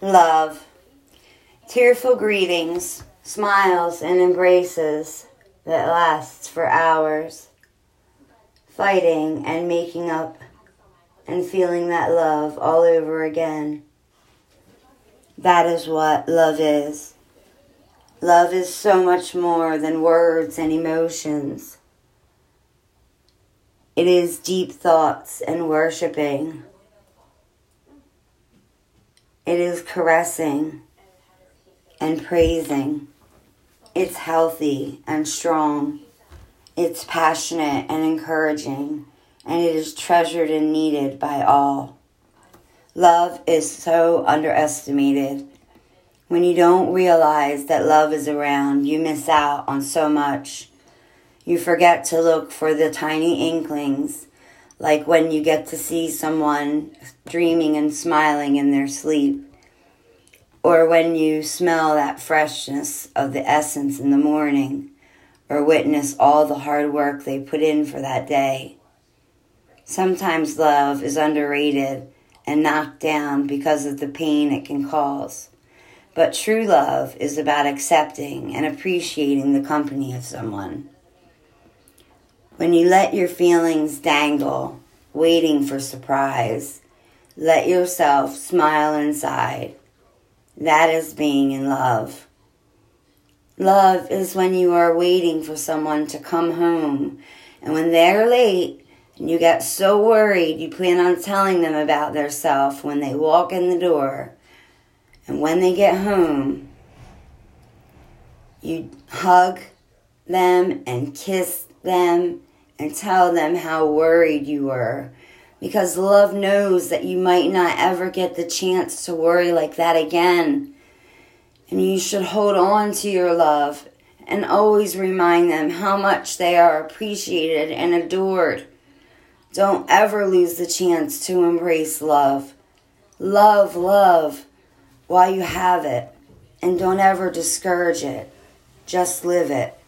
love, tearful greetings, smiles, and embraces that lasts for hours, fighting and making up and feeling that love all over again. That is what love is. Love is so much more than words and emotions. It is deep thoughts and worshiping. It is caressing and praising. It's healthy and strong. It's passionate and encouraging. And it is treasured and needed by all. Love is so underestimated. When you don't realize that love is around, you miss out on so much. You forget to look for the tiny inklings, like when you get to see someone dreaming and smiling in their sleep, or when you smell that freshness of the essence in the morning, or witness all the hard work they put in for that day. Sometimes love is underrated and knocked down because of the pain it can cause. But true love is about accepting and appreciating the company of someone. When you let your feelings dangle, waiting for surprise, let yourself smile inside. That is being in love. Love is when you are waiting for someone to come home, and when they're late, and you get so worried you plan on telling them about their self when they walk in the door. And when they get home, you hug them and kiss them and tell them how worried you were. Because love knows that you might not ever get the chance to worry like that again. And you should hold on to your love and always remind them how much they are appreciated and adored. Don't ever lose the chance to embrace love. Love, love while you have it. And don't ever discourage it. Just live it.